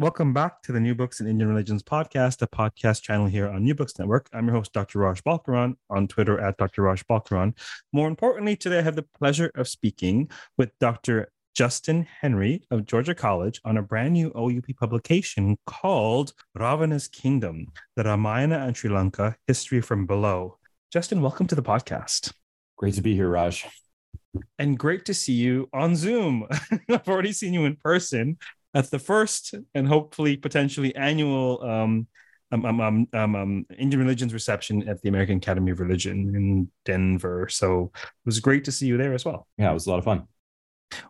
Welcome back to the New Books in Indian Religions podcast, a podcast channel here on New Books Network. I'm your host, Dr. Raj Balkaran, on Twitter at Dr. Raj Balkaran. More importantly, today I have the pleasure of speaking with Dr. Justin Henry of Georgia College on a brand new OUP publication called Ravana's Kingdom, the Ramayana and Sri Lanka History from Below. Justin, welcome to the podcast. Great to be here, Raj. And great to see you on Zoom. I've already seen you in person, at the first and hopefully potentially annual um, um, um, um, um, um, Indian religions reception at the American Academy of Religion in Denver. So it was great to see you there as well. Yeah, it was a lot of fun.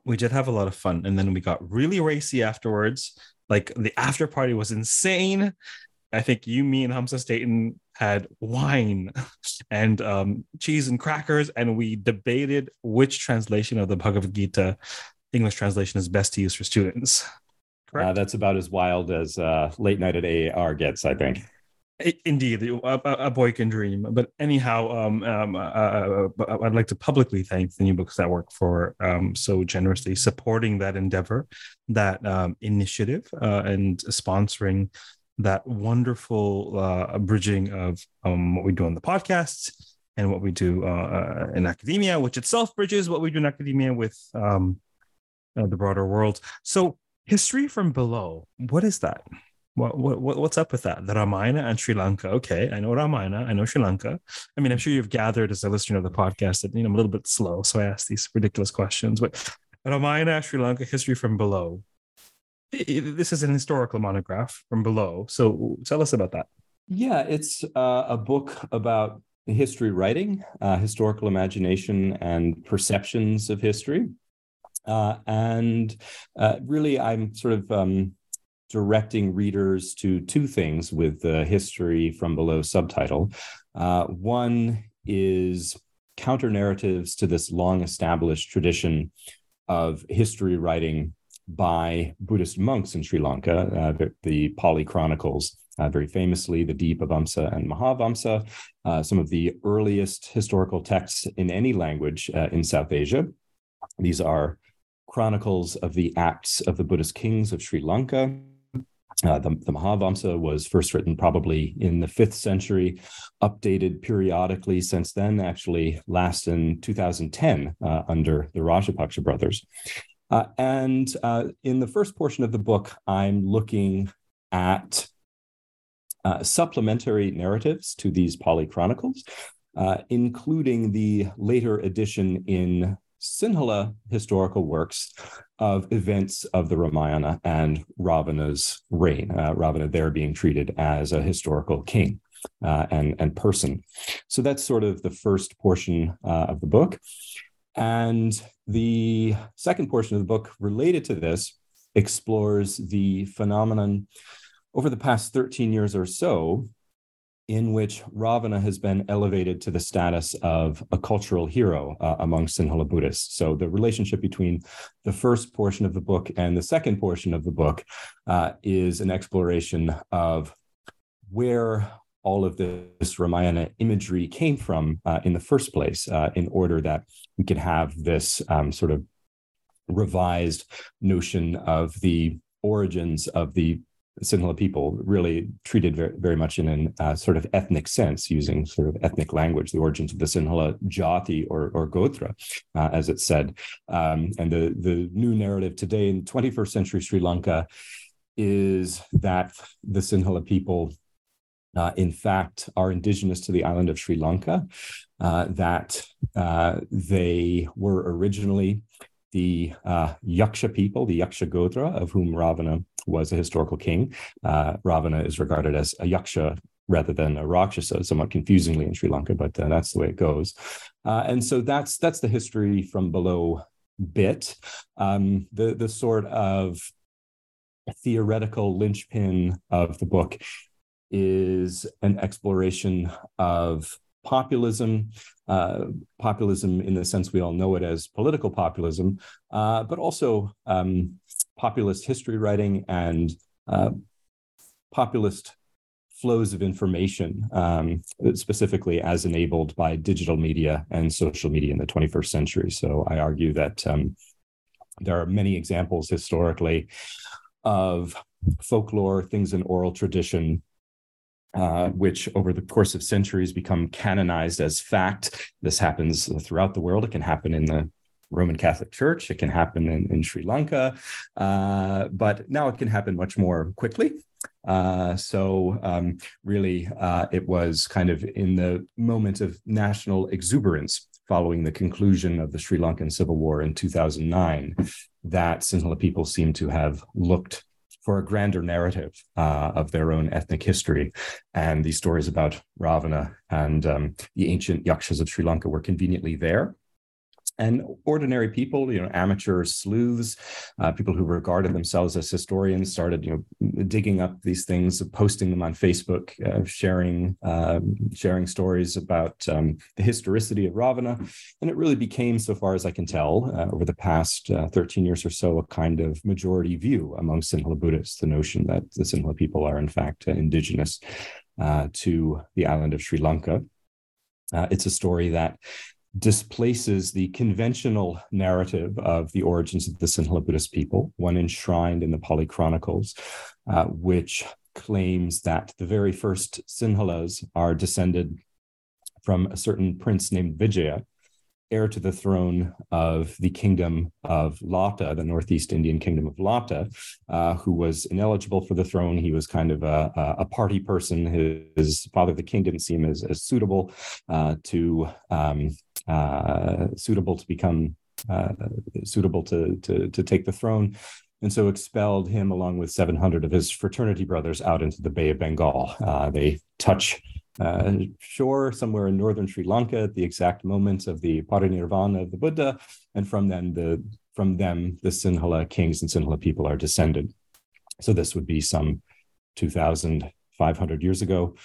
We did have a lot of fun. And then we got really racy afterwards. Like the after party was insane. I think you, me, and Hamza Staten had wine and um, cheese and crackers, and we debated which translation of the Bhagavad Gita English translation is best to use for students. Uh, that's about as wild as uh, late night at AAR gets, I think. Indeed, a, a, boy can dream. But anyhow, um, um, uh, uh, I'd like to publicly thank the New Books Network for um, so generously supporting that endeavor, that um, initiative, uh, and sponsoring that wonderful uh, bridging of um, what we do on the podcast and what we do uh, in academia, which itself bridges what we do in academia with um, the broader world. So history from below. What is that? What, what what's up with that? The Ramayana and Sri Lanka. Okay, I know Ramayana. I know Sri Lanka. I mean, I'm sure you've gathered as a listener of the podcast that you know I'm a little bit slow, so I ask these ridiculous questions. But Ramayana, Sri Lanka, history from below. This is an historical monograph from below. So tell us about that. Yeah, it's uh, a book about history writing, uh, historical imagination, and perceptions of history. Uh, and uh, really, I'm sort of um, directing readers to two things with the history from below subtitle. Uh, one is counter narratives to this long established tradition of history writing by Buddhist monks in Sri Lanka, uh, the, the, Pali Chronicles. Uh, very famously, the Dipavamsa and Mahavamsa, uh, some of the earliest historical texts in any language in South Asia. These are chronicles of the acts of the Buddhist kings of Sri Lanka. Uh, the, the, Mahavamsa was first written probably in the fifth century, updated periodically since then, actually last in 2010 uh, under the Rajapaksha brothers. Uh, and uh, in the first portion of the book, I'm looking at uh, supplementary narratives to these Pali Chronicles, uh, including the later edition in Sinhala historical works of events of the Ramayana and Ravana's reign, uh, Ravana there being treated as a historical king uh, and, and person. So that's sort of the first portion uh, of the book. And the second portion of the book related to this explores the phenomenon over the past 13 years or so in which Ravana has been elevated to the status of a cultural hero uh, among Sinhala Buddhists. So the relationship between the first portion of the book and the second portion of the book uh, is an exploration of where all of this Ramayana imagery came from uh, in the first place, uh, in order that we could have this um, sort of revised notion of the origins of the Sinhala people really treated very, very much in a uh, sort of ethnic sense, using sort of ethnic language, the origins of the Sinhala Jati or, or Gotra, uh, as it's said. Um, and the, the new narrative today in 21st century Sri Lanka is that the Sinhala people, uh, in fact, are indigenous to the island of Sri Lanka, uh, that uh, they were originally the uh, Yaksha people, the Yaksha Gotra, of whom Ravana was a historical king. Uh, Ravana is regarded as a Yaksha rather than a Rakshasa, somewhat confusingly in Sri Lanka, but uh, that's the way it goes. Uh, and so that's that's the history from below bit. Um, the the sort of theoretical linchpin of the book is an exploration of populism, uh, populism in the sense we all know it as political populism, uh, but also um, populist history writing and uh, populist flows of information, um, specifically as enabled by digital media and social media in the 21st century. So I argue that um, there are many examples historically of folklore, things in oral tradition uh, which over the course of centuries become canonized as fact. This happens throughout the world. It can happen in the Roman Catholic Church, it can happen in, in Sri Lanka, uh, but now it can happen much more quickly. Uh, so, um, really, uh, it was kind of in the moment of national exuberance following the conclusion of the Sri Lankan Civil War in 2009 that Sinhala people seem to have looked for a grander narrative uh, of their own ethnic history. And these stories about Ravana and um, the ancient yakshas of Sri Lanka were conveniently there and ordinary people, you know, amateur sleuths, uh, people who regarded themselves as historians, started, you know, digging up these things, posting them on Facebook, uh, sharing um, sharing stories about um, the historicity of Ravana, and it really became, so far as I can tell, uh, over the past uh, 13 years or so, a kind of majority view among Sinhala Buddhists, the notion that the Sinhala people are in fact indigenous uh, to the island of Sri Lanka. Uh, it's a story that displaces the conventional narrative of the origins of the Sinhala Buddhist people, one enshrined in the Pali Chronicles, uh, which claims that the very first Sinhalas are descended from a certain prince named Vijaya, heir to the throne of the kingdom of Lata, the Northeast Indian kingdom of Lata, uh, who was ineligible for the throne. He was kind of a, a party person. His, father, the king, didn't seem as, as suitable uh, to um, uh, suitable to become uh, suitable to, to to take the throne and so expelled him along with 700 of his fraternity brothers out into the Bay of Bengal. Uh, they touch uh, shore somewhere in northern Sri Lanka at the exact moment of the parinirvana of the Buddha, and from then the from them the Sinhala kings and Sinhala people are descended. So this would be some 2,500 years ago,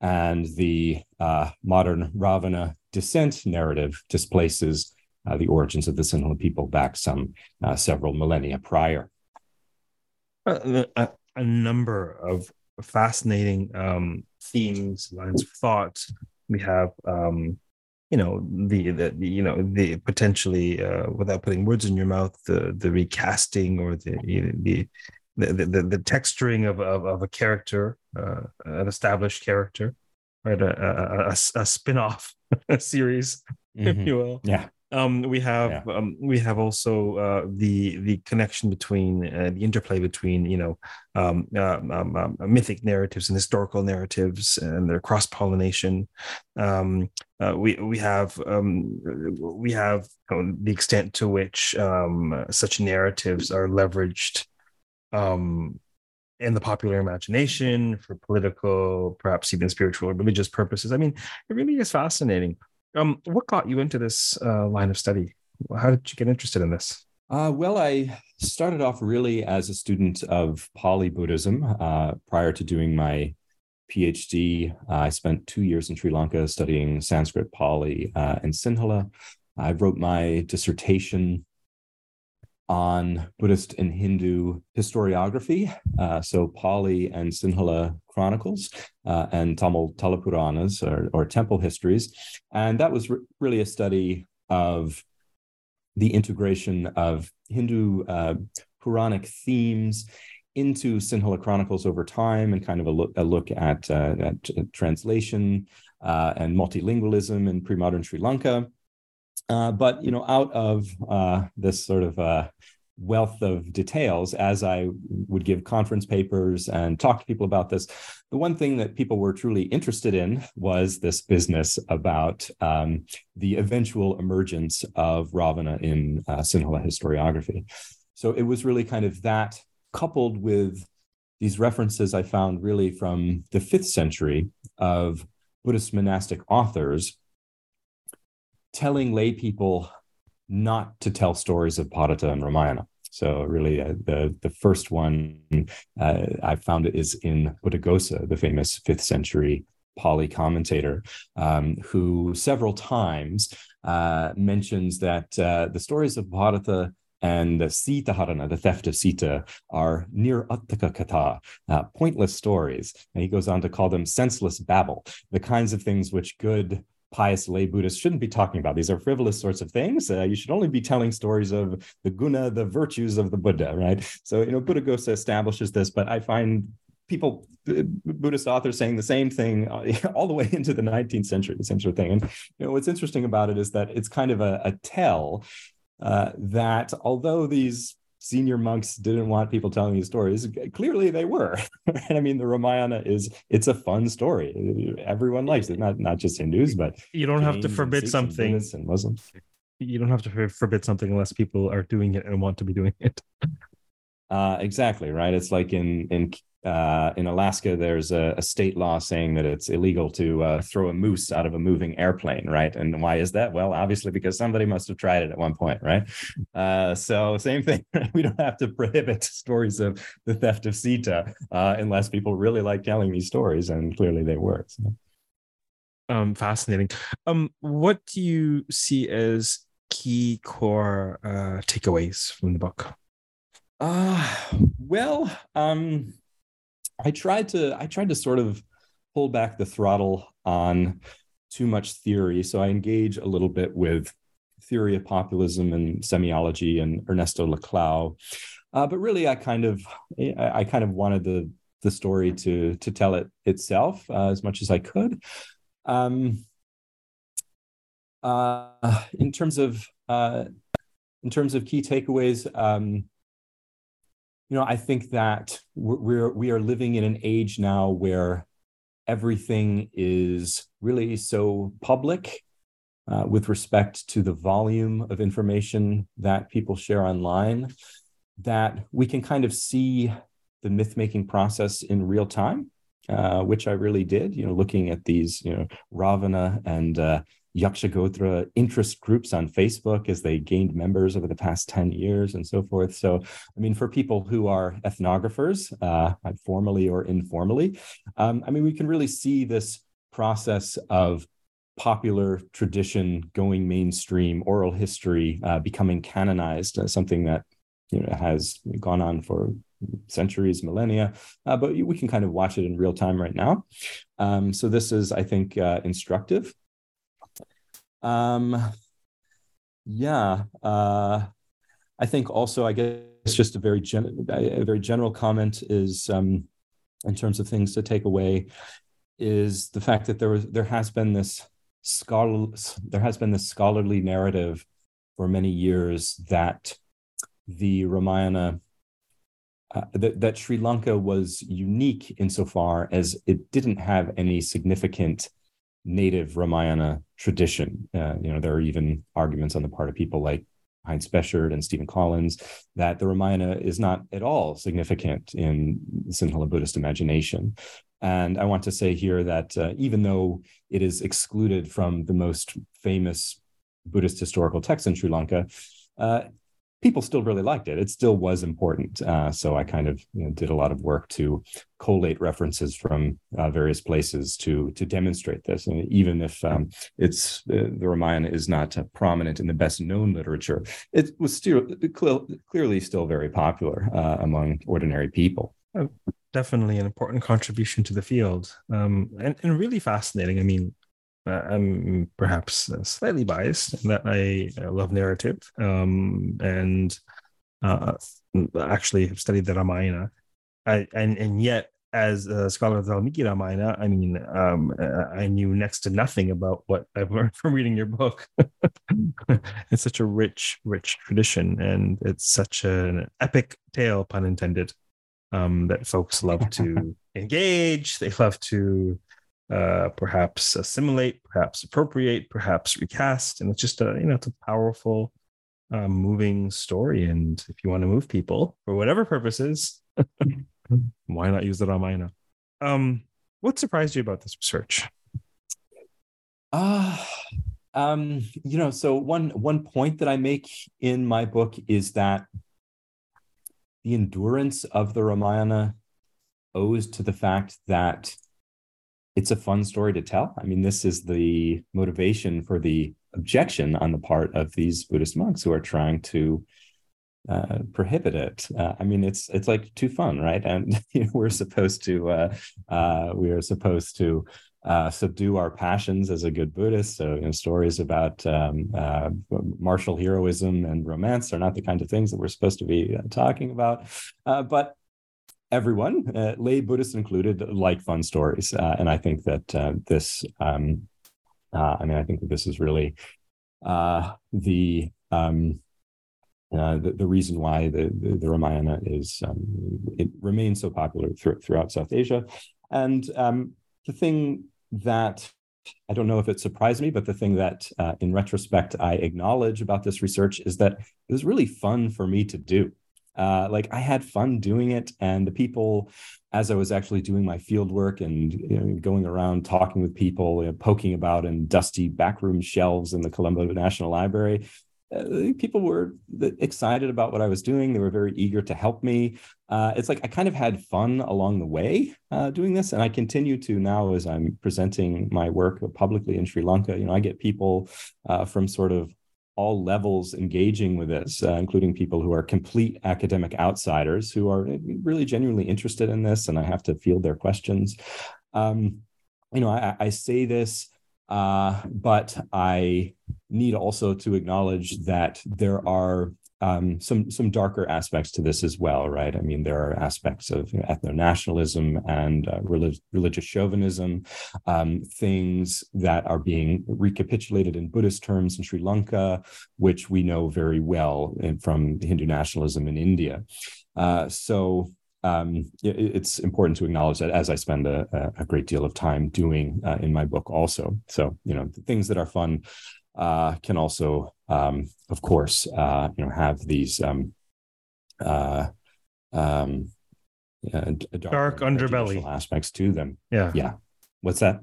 and the uh, modern Ravana descent narrative displaces uh, the origins of the Sinhala people back some uh, several millennia prior. Uh, a, a number of fascinating um, themes, lines of thought. We have, um, you know, the, the, you know the potentially uh, without putting words in your mouth, the the recasting or the the the, the, the texturing of, of, of a character, uh, an established character, right? A, a, a, a spin-off series, mm-hmm. if you will. Yeah. Um, we have yeah. um, we have also uh, the the connection between uh, the interplay between you know um, uh, um, um, mythic narratives and historical narratives and their cross pollination. Um, uh, we we have we have know, the extent to which such narratives are leveraged in the popular imagination for political, perhaps even spiritual or religious purposes. I mean, it really is fascinating. Um, what got you into this uh, line of study? How did you get interested in this? Uh, well, I started off really as a student of Pali Buddhism uh, prior to doing my PhD. Uh, I spent two years in Sri Lanka studying Sanskrit, Pali, uh, and Sinhala. I wrote my dissertation on Buddhist and Hindu historiography, uh, so Pali and Sinhala chronicles uh, and Tamil Talapuranas or, or temple histories. And that was re- really a study of the integration of Hindu uh, Puranic themes into Sinhala chronicles over time and kind of a look, a look at, uh, at translation uh, and multilingualism in pre-modern Sri Lanka. Uh, but you know, out of uh, this sort of uh, wealth of details, as I would give conference papers and talk to people about this, the one thing that people were truly interested in was this business about um, the eventual emergence of Ravana in uh, Sinhala historiography. So it was really kind of that coupled with these references I found really from the fifth century of Buddhist monastic authors telling lay people not to tell stories of Bharata and Ramayana. So really, uh, the the first one uh, I found it is in Buddhaghosa, the famous fifth century Pali commentator, um, who several times uh, mentions that uh, the stories of Bharata and the Sita Harana, the theft of Sita, are niraarthaka katha, uh, pointless stories. And he goes on to call them senseless babble, the kinds of things which good pious lay Buddhists shouldn't be talking about. These are frivolous sorts of things. Uh, you should only be telling stories of the guna, the virtues of the Buddha, right? So, you know, Buddhaghosa establishes this, but I find people, uh, Buddhist authors saying the same thing uh, all the way into the 19th century, the same sort of thing. And you know, what's interesting about it is that it's kind of a, a tell uh, that although these senior monks didn't want people telling these stories. Clearly they were. And i mean the ramayana is it's a fun story. Everyone likes it. Not not just hindus but you don't have to forbid something. And, and muslims. You don't have to forbid something unless people are doing it and want to be doing it. Uh, exactly right? It's like in in uh, in Alaska, there's a, a, state law saying that it's illegal to uh, throw a moose out of a moving airplane, right? And why is that? Well, obviously because somebody must have tried it at one point, right? Uh, so same thing. we don't have to prohibit stories of the theft of Sita uh, unless people really like telling these stories, and clearly they were. So. Um, fascinating. Um, what do you see as key core uh, takeaways from the book? Uh, well, um, I tried to I tried to sort of pull back the throttle on too much theory. So I engage a little bit with theory of populism and semiology and Ernesto Laclau. Uh, but really, I kind of I kind of wanted the the story to to tell it itself uh, as much as I could. Um, uh, in terms of uh, in terms of key takeaways, um, you know, I think that we're we are living in an age now where everything is really so public uh, with respect to the volume of information that people share online that we can kind of see the myth making process in real time, uh, which I really did. You know, looking at these, you know, Ravana and uh, Yakshagotra interest groups on Facebook as they gained members over the past 10 years and so forth. So, I mean, for people who are ethnographers, uh, formally or informally, um, I mean, we can really see this process of popular tradition going mainstream, oral history uh, becoming canonized, uh, something that you know has gone on for centuries, millennia, uh, but we can kind of watch it in real time right now. Um, so this is, I think, uh, instructive. Um, yeah, uh, I think also, I guess, just a very gen- a very general comment is um, in terms of things to take away is the fact that there was there has been this scholar there has been this scholarly narrative for many years that the Ramayana uh, that, that Sri Lanka was unique insofar as it didn't have any significant native Ramayana tradition. Uh, you know, there are even arguments on the part of people like Heinz Bechert and Steven Collins that the Ramayana is not at all significant in Sinhala Buddhist imagination. And I want to say here that uh, even though it is excluded from the most famous Buddhist historical texts in Sri Lanka, uh, people still really liked it. It still was important. Uh, so I kind of you know, did a lot of work to collate references from uh, various places to to demonstrate this. And even if um, it's uh, the Ramayana is not uh, prominent in the best known literature, it was still cl- clearly still very popular uh, among ordinary people. Oh, definitely an important contribution to the field, um, and, and really fascinating. I mean, uh, I'm perhaps slightly biased in that I, love narrative um, and uh, actually have studied the Ramayana. I, and, and yet, as a scholar of the Valmiki Ramayana, I mean, um, I knew next to nothing about what I've learned from reading your book. it's such a rich, rich tradition, and it's such an epic tale, pun intended, um, that folks love to engage. They love to uh, perhaps assimilate, perhaps appropriate, perhaps recast, and it's just a you know it's a powerful, uh, moving story. And if you want to move people for whatever purposes, why not use the Ramayana? Um, what surprised you about this research? Ah. Uh, um, you know, so one one point that I make in my book is that the endurance of the Ramayana owes to the fact that it's a fun story to tell. I mean, this is the motivation for the objection on the part of these Buddhist monks who are trying to uh, prohibit it. Uh, I mean, it's it's like too fun, right? And you know, we're supposed to uh, uh we are supposed to uh, subdue our passions as a good Buddhist. So, you know, stories about um, uh, martial heroism and romance are not the kind of things that we're supposed to be talking about. but everyone, uh, lay Buddhists included, like fun stories, uh, and I think that uh, this, um, uh, I mean, I think that this is really uh, the, um, uh, the, the reason why the the, the Ramayana is um, it remains so popular th- throughout South Asia, and um, the thing that I don't know if it surprised me, but the thing that, in retrospect, I acknowledge about this research is that it was really fun for me to do uh, like I had fun doing it, and the people, as I was actually doing my field work and you know, going around talking with people, you know, poking about in dusty backroom shelves in the Colombo National Library, uh, people were excited about what I was doing. They were very eager to help me. Uh, it's like I kind of had fun along the way uh, doing this, and I continue to now as I'm presenting my work publicly in Sri Lanka. You know, I get people uh, from sort of all levels engaging with this, uh, including people who are complete academic outsiders who are really genuinely interested in this, and I have to field their questions. Um, you know, I, I say this, uh, but I need also to acknowledge that there are um, some some darker aspects to this as well, right? I mean, there are aspects of you know, ethno nationalism and uh, relig- religious chauvinism, um, things that are being recapitulated in Buddhist terms in Sri Lanka, which we know very well from Hindu nationalism in India. Uh, so um, it, it's important to acknowledge that as I spend a, a great deal of time doing uh, in my book, also. So you know, things that are fun uh, can also, um, of course, uh, you know, have these um, uh, um, dark, dark underbelly aspects to them. Yeah, yeah. What's that?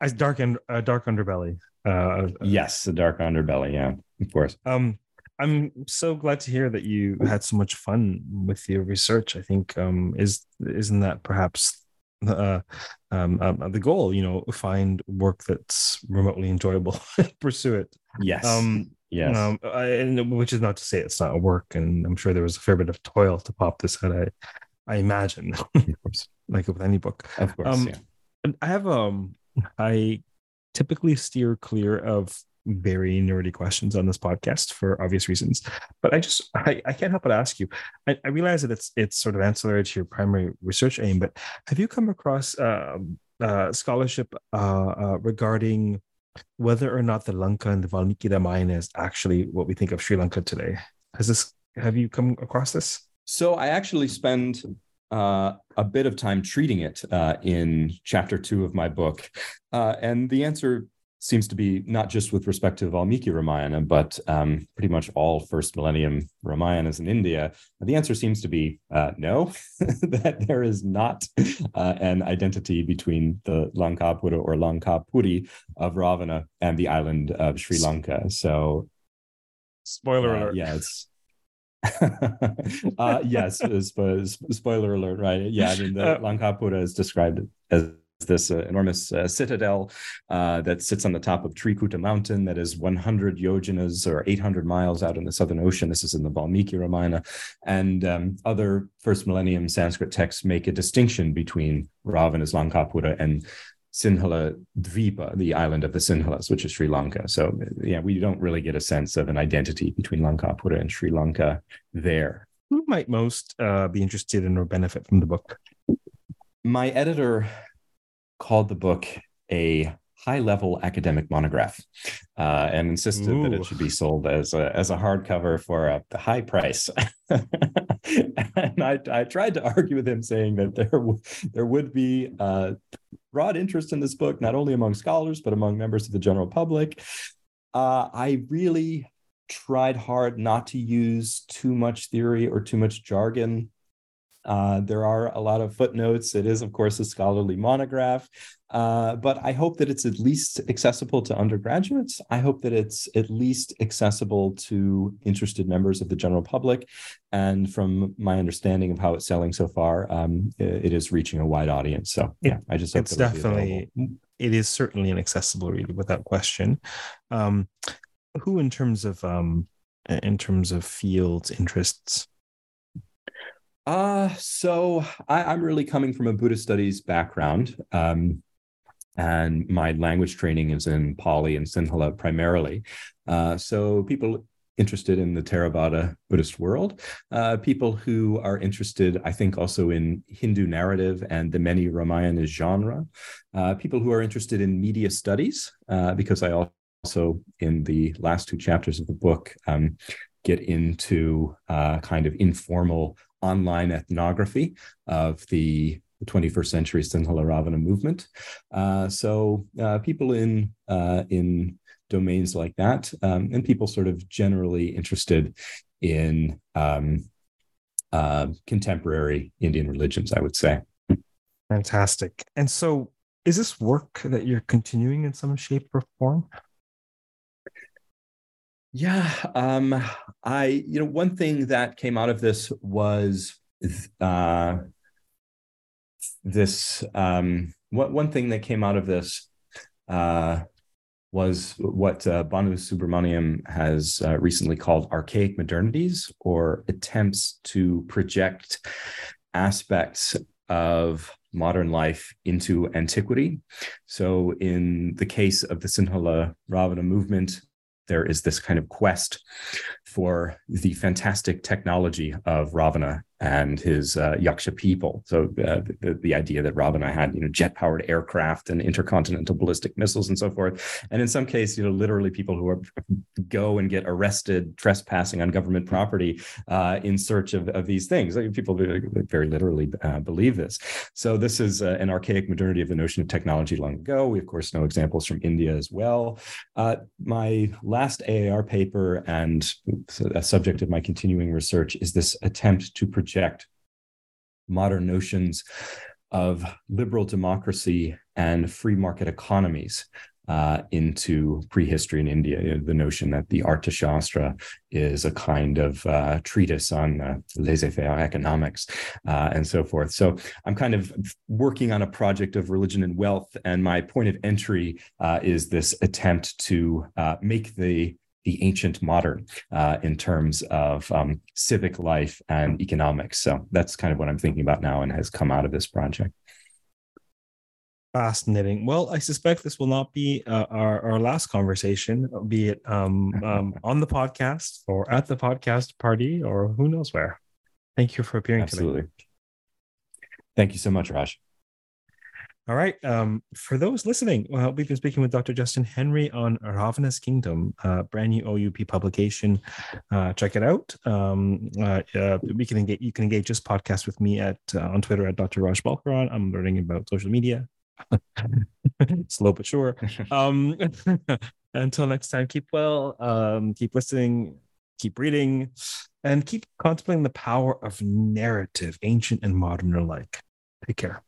As dark and uh, dark underbelly. Uh, uh, yes, the dark underbelly. Yeah, of course. Um, I'm so glad to hear that you had so much fun with your research. I think um, is isn't that perhaps uh, um, um, the goal you know find work that's remotely enjoyable pursue it. Yes. Um yes. um, I, and which is not to say it's not a work and i'm sure there was a fair bit of toil to pop this out i i imagine like with any book. Of course um, yeah. i have um i typically steer clear of very nerdy questions on this podcast for obvious reasons. But I just I, I can't help but ask you. I, I realize that it's it's sort of ancillary to your primary research aim, but have you come across uh, uh, scholarship uh, regarding whether or not the Lanka and the Valmiki Ramayana is actually what we think of Sri Lanka today? Has this have you come across this? So I actually spend uh, a bit of time treating it uh, in chapter two of my book. Uh, and the answer seems to be not just with respect to Valmiki Ramayana, but um, pretty much all first millennium Ramayanas in India. The answer seems to be uh, no, that there is not uh, an identity between the Lankapura or Lankapuri of Ravana and the island of Sri Lanka. So, spoiler uh, alert. Yeah, it's. uh, yes, spo- spoiler alert, right? Yeah, I mean, the uh, Lankapura is described as this uh, enormous uh, citadel uh, that sits on the top of Trikuta Mountain that is 100 yojanas or 800 miles out in the Southern Ocean. This is in the Valmiki Ramayana. And um, other first millennium Sanskrit texts make a distinction between Ravana's Lankapura and Sinhala Dvipa, the island of the Sinhalas, which is Sri Lanka. So, yeah, we don't really get a sense of an identity between Lankapura and Sri Lanka there. Who might most uh, be interested in or benefit from the book? My editor called the book a high level academic monograph uh, and insisted Ooh. that it should be sold as a, as a hardcover for a, high price. and I, I, tried to argue with him, saying that there, w- there would be uh, broad interest in this book, not only among scholars, but among members of the general public. Uh, I really tried hard not to use too much theory or too much jargon Uh, there are a lot of footnotes. It is, of course, a scholarly monograph, uh, but I hope that it's at least accessible to undergraduates. I hope that it's at least accessible to interested members of the general public. And from my understanding of how it's selling so far, um, it is reaching a wide audience. So yeah, I just hope it's definitely it is certainly an accessible read without question. Um, who, in terms of um, in terms of fields interests, uh, so I, am really coming from a Buddhist studies background. Um, and my language training is in Pali and Sinhala primarily. Uh, so people interested in the Theravada Buddhist world, uh, people who are interested, I think, also in Hindu narrative and the many Ramayana genre, uh, people who are interested in media studies, uh, because I also, in the last two chapters of the book, um, get into uh, kind of informal online ethnography of the 21st century Sinhala Ravana movement. Uh, so uh, people in uh, in domains like that, um, and people sort of generally interested in um, uh, contemporary Indian religions, I would say. Fantastic. And so, is this work that you're continuing in some shape or form? Yeah, um, I you know one thing that came out of this was uh, this um, what one thing that came out of this uh, was what uh, Banu Subramaniam has uh, recently called archaic modernities, or attempts to project aspects of modern life into antiquity. So, in the case of the Sinhala Ravana movement, there is this kind of quest for the fantastic technology of Ravana and his uh, Yaksha people. So uh, the, the, idea that Ravana had, you know, jet-powered aircraft and intercontinental ballistic missiles and so forth. And in some cases, you know, literally people who are, go and get arrested trespassing on government property uh, in search of, of these things. People very literally uh, believe this. So this is uh, an archaic modernity of the notion of technology long ago. We of course know examples from India as well. Uh, my last AAR paper and a subject of my continuing research is this attempt to project project modern notions of liberal democracy and free market economies uh, into prehistory in India. You know, the notion that the Arthashastra is a kind of uh, treatise on uh, laissez-faire economics uh, and so forth. So I'm kind of working on a project of religion and wealth, and my point of entry uh, is this attempt to uh, make the the ancient modern uh, in terms of um, civic life and economics. So that's kind of what I'm thinking about now and has come out of this project. Fascinating. Well, I suspect this will not be uh, our, our last conversation, be it um, um, on the podcast or at the podcast party or who knows where. Thank you for appearing Absolutely. Today. Thank you so much, Raj. All right. Um, for those listening, well, we've been speaking with Dr. Justin Henry on Ravana's Kingdom, uh, brand new OUP publication. Uh, check it out. Um, uh, uh, we can engage. You can engage this podcast with me at uh, on Twitter at Dr. Raj Balkaran. I'm learning about social media. Slow but sure. Um, until next time, keep well. Um, keep listening. Keep reading, and keep contemplating the power of narrative, ancient and modern alike. Take care.